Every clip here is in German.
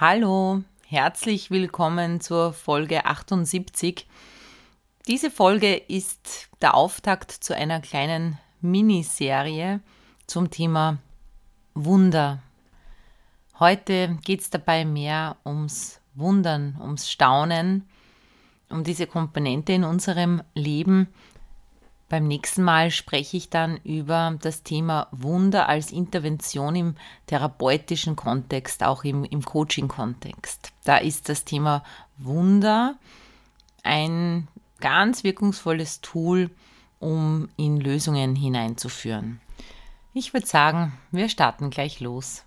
Hallo, herzlich willkommen zur Folge 78. Diese Folge ist der Auftakt zu einer kleinen Miniserie zum Thema Wunder. Heute geht es dabei mehr ums Wundern, ums Staunen, um diese Komponente in unserem Leben, beim nächsten Mal spreche ich dann über das Thema Wunder als Intervention im therapeutischen Kontext, auch im, im Coaching-Kontext. Da ist das Thema Wunder ein ganz wirkungsvolles Tool, um in Lösungen hineinzuführen. Ich würde sagen, wir starten gleich los.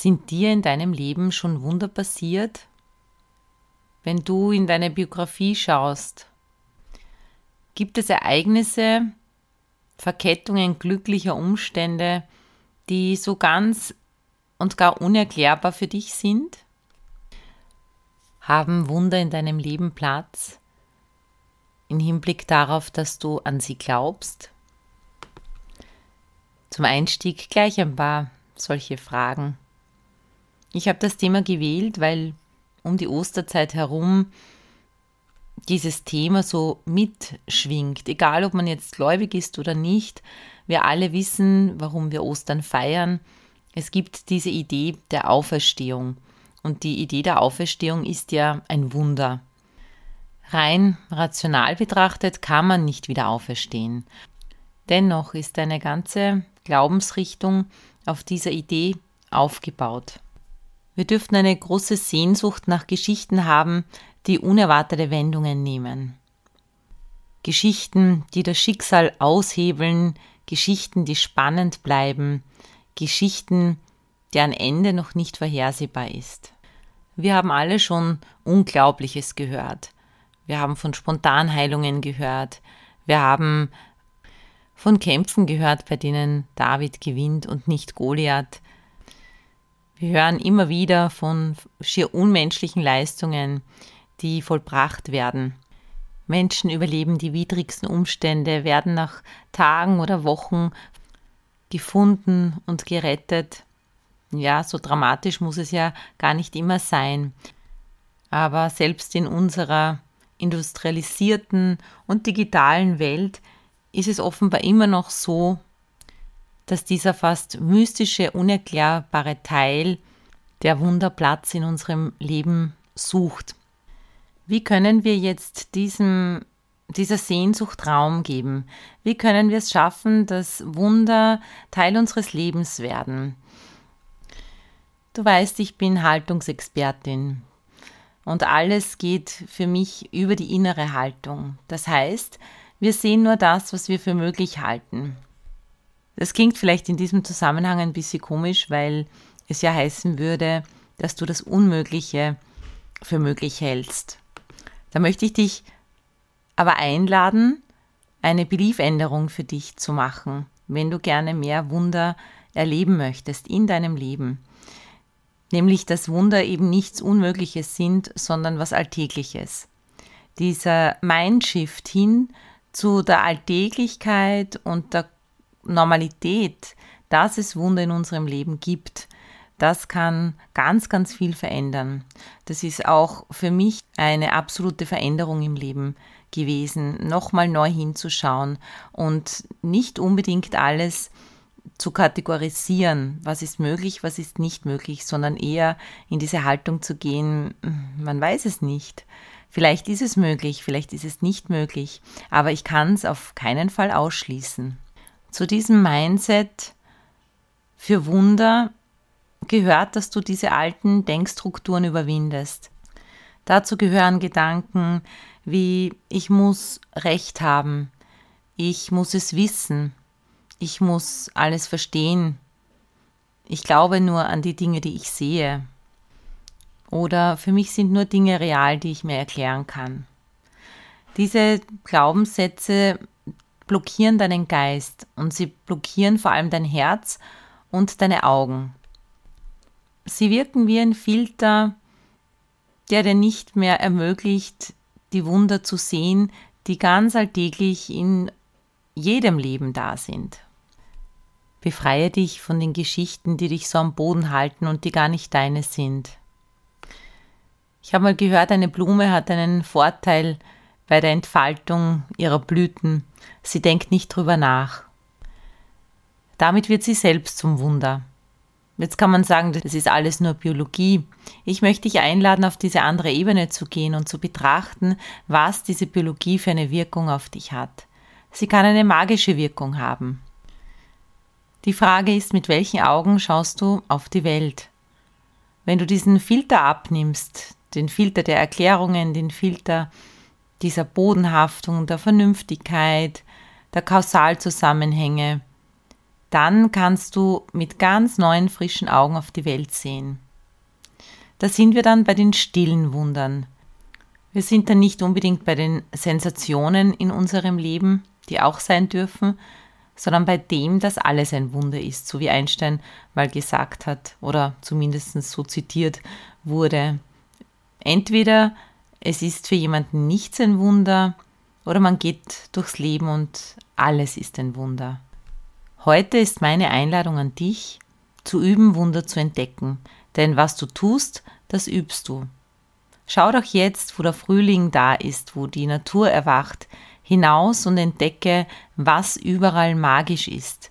Sind dir in deinem Leben schon Wunder passiert? Wenn du in deine Biografie schaust, gibt es Ereignisse, Verkettungen glücklicher Umstände, die so ganz und gar unerklärbar für dich sind? Haben Wunder in deinem Leben Platz im Hinblick darauf, dass du an sie glaubst? Zum Einstieg gleich ein paar solche Fragen. Ich habe das Thema gewählt, weil um die Osterzeit herum dieses Thema so mitschwingt. Egal, ob man jetzt gläubig ist oder nicht, wir alle wissen, warum wir Ostern feiern. Es gibt diese Idee der Auferstehung. Und die Idee der Auferstehung ist ja ein Wunder. Rein rational betrachtet kann man nicht wieder auferstehen. Dennoch ist eine ganze Glaubensrichtung auf dieser Idee aufgebaut. Wir dürften eine große Sehnsucht nach Geschichten haben, die unerwartete Wendungen nehmen. Geschichten, die das Schicksal aushebeln, Geschichten, die spannend bleiben, Geschichten, deren Ende noch nicht vorhersehbar ist. Wir haben alle schon Unglaubliches gehört. Wir haben von Spontanheilungen gehört. Wir haben von Kämpfen gehört, bei denen David gewinnt und nicht Goliath. Wir hören immer wieder von schier unmenschlichen Leistungen, die vollbracht werden. Menschen überleben die widrigsten Umstände, werden nach Tagen oder Wochen gefunden und gerettet. Ja, so dramatisch muss es ja gar nicht immer sein. Aber selbst in unserer industrialisierten und digitalen Welt ist es offenbar immer noch so, dass dieser fast mystische, unerklärbare Teil der Wunderplatz in unserem Leben sucht. Wie können wir jetzt diesem, dieser Sehnsucht Raum geben? Wie können wir es schaffen, dass Wunder Teil unseres Lebens werden? Du weißt, ich bin Haltungsexpertin und alles geht für mich über die innere Haltung. Das heißt, wir sehen nur das, was wir für möglich halten. Das klingt vielleicht in diesem Zusammenhang ein bisschen komisch, weil es ja heißen würde, dass du das Unmögliche für möglich hältst. Da möchte ich dich aber einladen, eine Beliefänderung für dich zu machen, wenn du gerne mehr Wunder erleben möchtest in deinem Leben. Nämlich, dass Wunder eben nichts Unmögliches sind, sondern was Alltägliches. Dieser Mindshift hin zu der Alltäglichkeit und der Normalität, dass es Wunder in unserem Leben gibt, das kann ganz, ganz viel verändern. Das ist auch für mich eine absolute Veränderung im Leben gewesen, nochmal neu hinzuschauen und nicht unbedingt alles zu kategorisieren, was ist möglich, was ist nicht möglich, sondern eher in diese Haltung zu gehen, man weiß es nicht. Vielleicht ist es möglich, vielleicht ist es nicht möglich, aber ich kann es auf keinen Fall ausschließen. Zu diesem Mindset für Wunder gehört, dass du diese alten Denkstrukturen überwindest. Dazu gehören Gedanken wie ich muss Recht haben, ich muss es wissen, ich muss alles verstehen, ich glaube nur an die Dinge, die ich sehe. Oder für mich sind nur Dinge real, die ich mir erklären kann. Diese Glaubenssätze blockieren deinen Geist und sie blockieren vor allem dein Herz und deine Augen. Sie wirken wie ein Filter, der dir nicht mehr ermöglicht, die Wunder zu sehen, die ganz alltäglich in jedem Leben da sind. Befreie dich von den Geschichten, die dich so am Boden halten und die gar nicht deine sind. Ich habe mal gehört, eine Blume hat einen Vorteil bei der Entfaltung ihrer Blüten. Sie denkt nicht drüber nach. Damit wird sie selbst zum Wunder. Jetzt kann man sagen, das ist alles nur Biologie. Ich möchte dich einladen, auf diese andere Ebene zu gehen und zu betrachten, was diese Biologie für eine Wirkung auf dich hat. Sie kann eine magische Wirkung haben. Die Frage ist, mit welchen Augen schaust du auf die Welt? Wenn du diesen Filter abnimmst, den Filter der Erklärungen, den Filter dieser Bodenhaftung, der Vernünftigkeit, der Kausalzusammenhänge, dann kannst du mit ganz neuen, frischen Augen auf die Welt sehen. Da sind wir dann bei den stillen Wundern. Wir sind dann nicht unbedingt bei den Sensationen in unserem Leben, die auch sein dürfen, sondern bei dem, dass alles ein Wunder ist, so wie Einstein mal gesagt hat oder zumindest so zitiert wurde. Entweder es ist für jemanden nichts ein Wunder oder man geht durchs Leben und alles ist ein Wunder. Heute ist meine Einladung an dich, zu üben, Wunder zu entdecken. Denn was du tust, das übst du. Schau doch jetzt, wo der Frühling da ist, wo die Natur erwacht, hinaus und entdecke, was überall magisch ist.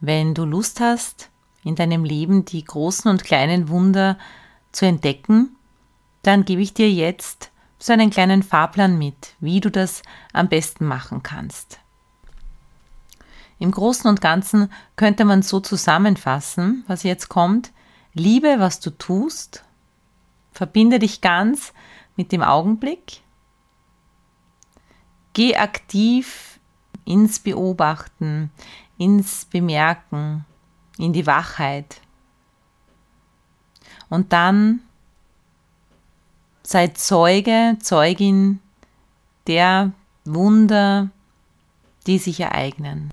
Wenn du Lust hast, in deinem Leben die großen und kleinen Wunder zu entdecken, dann gebe ich dir jetzt so einen kleinen Fahrplan mit, wie du das am besten machen kannst. Im Großen und Ganzen könnte man so zusammenfassen, was jetzt kommt. Liebe, was du tust. Verbinde dich ganz mit dem Augenblick. Geh aktiv ins Beobachten, ins Bemerken, in die Wachheit. Und dann sei Zeuge, Zeugin der Wunder, die sich ereignen.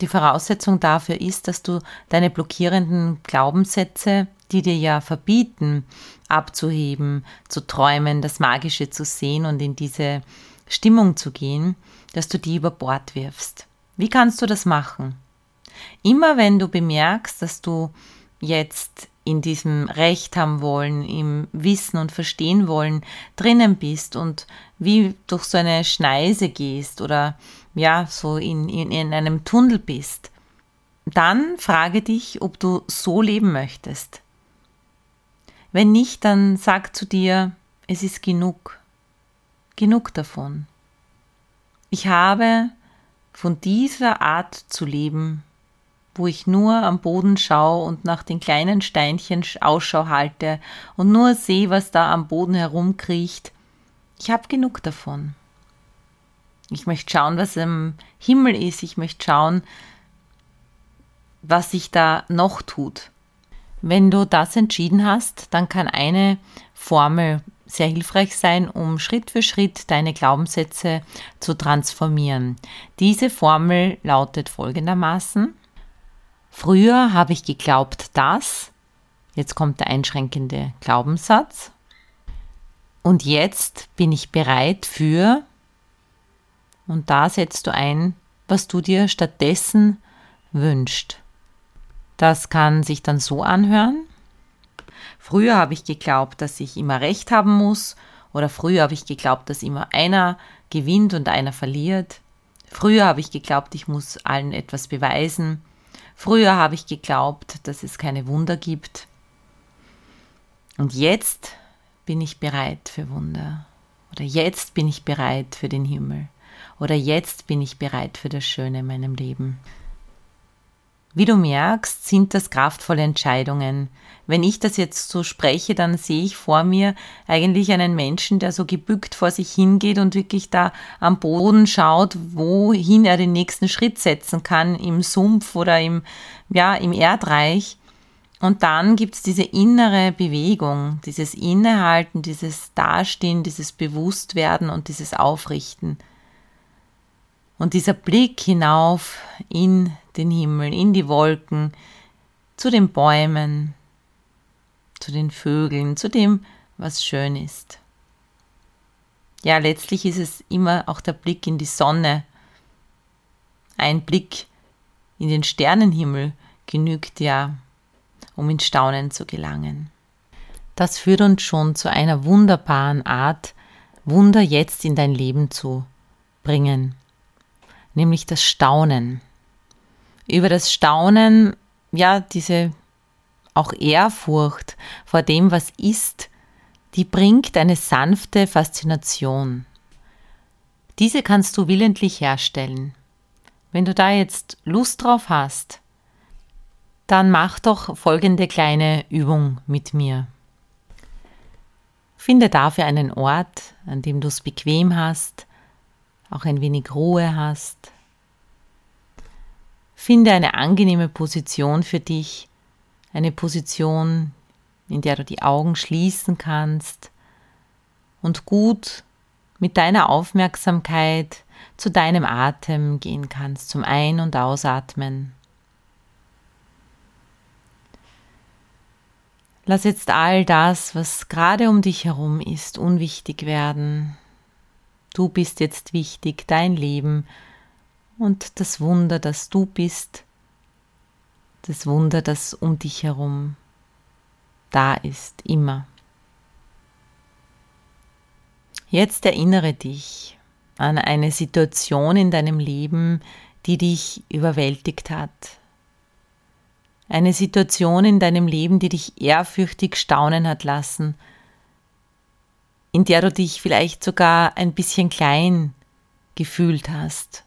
Die Voraussetzung dafür ist, dass du deine blockierenden Glaubenssätze, die dir ja verbieten, abzuheben, zu träumen, das Magische zu sehen und in diese Stimmung zu gehen, dass du die über Bord wirfst. Wie kannst du das machen? Immer wenn du bemerkst, dass du jetzt in diesem Recht haben wollen, im Wissen und Verstehen wollen drinnen bist und wie durch so eine Schneise gehst oder ja, so in, in, in einem Tunnel bist, dann frage dich, ob du so leben möchtest. Wenn nicht, dann sag zu dir, es ist genug, genug davon. Ich habe von dieser Art zu leben, wo ich nur am Boden schaue und nach den kleinen Steinchen Ausschau halte und nur sehe, was da am Boden herumkriecht. Ich habe genug davon. Ich möchte schauen, was im Himmel ist. Ich möchte schauen, was sich da noch tut. Wenn du das entschieden hast, dann kann eine Formel sehr hilfreich sein, um Schritt für Schritt deine Glaubenssätze zu transformieren. Diese Formel lautet folgendermaßen. Früher habe ich geglaubt, dass, jetzt kommt der einschränkende Glaubenssatz, und jetzt bin ich bereit für, und da setzt du ein, was du dir stattdessen wünscht. Das kann sich dann so anhören. Früher habe ich geglaubt, dass ich immer recht haben muss, oder früher habe ich geglaubt, dass immer einer gewinnt und einer verliert. Früher habe ich geglaubt, ich muss allen etwas beweisen. Früher habe ich geglaubt, dass es keine Wunder gibt. Und jetzt bin ich bereit für Wunder. Oder jetzt bin ich bereit für den Himmel oder jetzt bin ich bereit für das Schöne in meinem Leben. Wie du merkst, sind das kraftvolle Entscheidungen. Wenn ich das jetzt so spreche, dann sehe ich vor mir eigentlich einen Menschen, der so gebückt vor sich hingeht und wirklich da am Boden schaut, wohin er den nächsten Schritt setzen kann, im Sumpf oder im, ja, im Erdreich. Und dann gibt es diese innere Bewegung, dieses Innehalten, dieses Dastehen, dieses Bewusstwerden und dieses Aufrichten. Und dieser Blick hinauf in den Himmel, in die Wolken, zu den Bäumen, zu den Vögeln, zu dem, was schön ist. Ja, letztlich ist es immer auch der Blick in die Sonne. Ein Blick in den Sternenhimmel genügt ja, um in Staunen zu gelangen. Das führt uns schon zu einer wunderbaren Art, Wunder jetzt in dein Leben zu bringen nämlich das Staunen. Über das Staunen, ja, diese auch Ehrfurcht vor dem, was ist, die bringt eine sanfte Faszination. Diese kannst du willentlich herstellen. Wenn du da jetzt Lust drauf hast, dann mach doch folgende kleine Übung mit mir. Finde dafür einen Ort, an dem du es bequem hast, auch ein wenig Ruhe hast. Finde eine angenehme Position für dich, eine Position, in der du die Augen schließen kannst und gut mit deiner Aufmerksamkeit zu deinem Atem gehen kannst, zum Ein- und Ausatmen. Lass jetzt all das, was gerade um dich herum ist, unwichtig werden. Du bist jetzt wichtig, dein Leben und das Wunder, das du bist, das Wunder, das um dich herum da ist, immer. Jetzt erinnere dich an eine Situation in deinem Leben, die dich überwältigt hat. Eine Situation in deinem Leben, die dich ehrfürchtig staunen hat lassen, in der du dich vielleicht sogar ein bisschen klein gefühlt hast,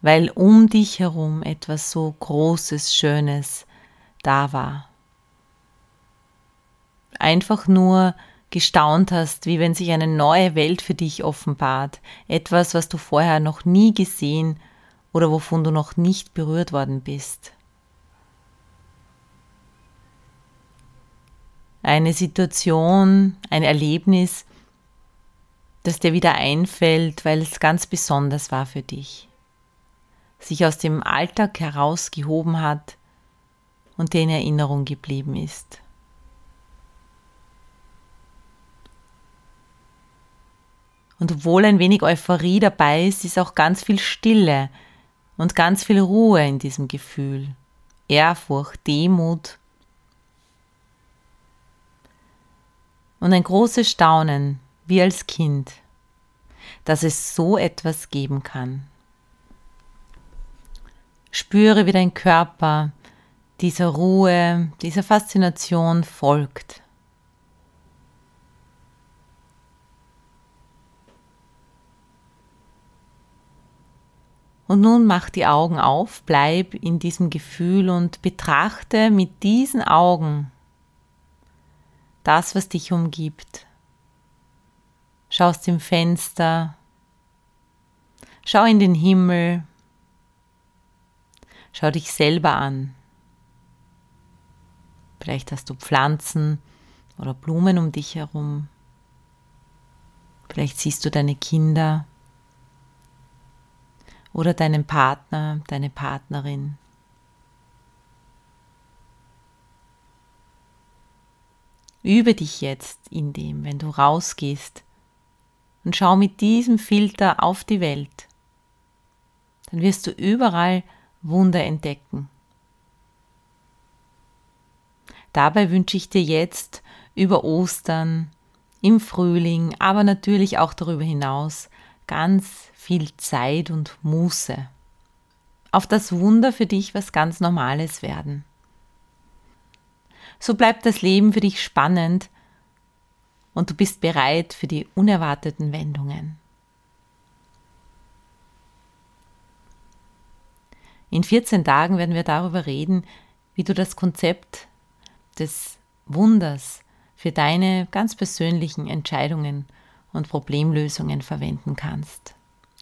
weil um dich herum etwas so Großes, Schönes da war. Einfach nur gestaunt hast, wie wenn sich eine neue Welt für dich offenbart, etwas, was du vorher noch nie gesehen oder wovon du noch nicht berührt worden bist. Eine Situation, ein Erlebnis, das dir wieder einfällt, weil es ganz besonders war für dich, sich aus dem Alltag herausgehoben hat und dir in Erinnerung geblieben ist. Und obwohl ein wenig Euphorie dabei ist, ist auch ganz viel Stille und ganz viel Ruhe in diesem Gefühl. Ehrfurcht, Demut und ein großes Staunen, wie als Kind, dass es so etwas geben kann. Spüre, wie dein Körper dieser Ruhe, dieser Faszination folgt. Und nun mach die Augen auf, bleib in diesem Gefühl und betrachte mit diesen Augen das, was dich umgibt. Schau aus dem Fenster. Schau in den Himmel. Schau dich selber an. Vielleicht hast du Pflanzen oder Blumen um dich herum. Vielleicht siehst du deine Kinder oder deinen Partner, deine Partnerin. Übe dich jetzt in dem, wenn du rausgehst und schau mit diesem Filter auf die Welt. Dann wirst du überall Wunder entdecken. Dabei wünsche ich dir jetzt über Ostern, im Frühling, aber natürlich auch darüber hinaus ganz viel Zeit und Muße. Auf das Wunder für dich was ganz Normales werden. So bleibt das Leben für dich spannend und du bist bereit für die unerwarteten Wendungen. In 14 Tagen werden wir darüber reden, wie du das Konzept des Wunders für deine ganz persönlichen Entscheidungen und Problemlösungen verwenden kannst.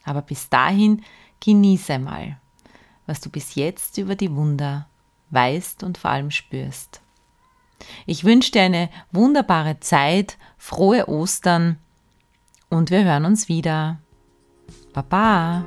Aber bis dahin genieße einmal, was du bis jetzt über die Wunder weißt und vor allem spürst. Ich wünsche dir eine wunderbare Zeit, frohe Ostern und wir hören uns wieder. Baba!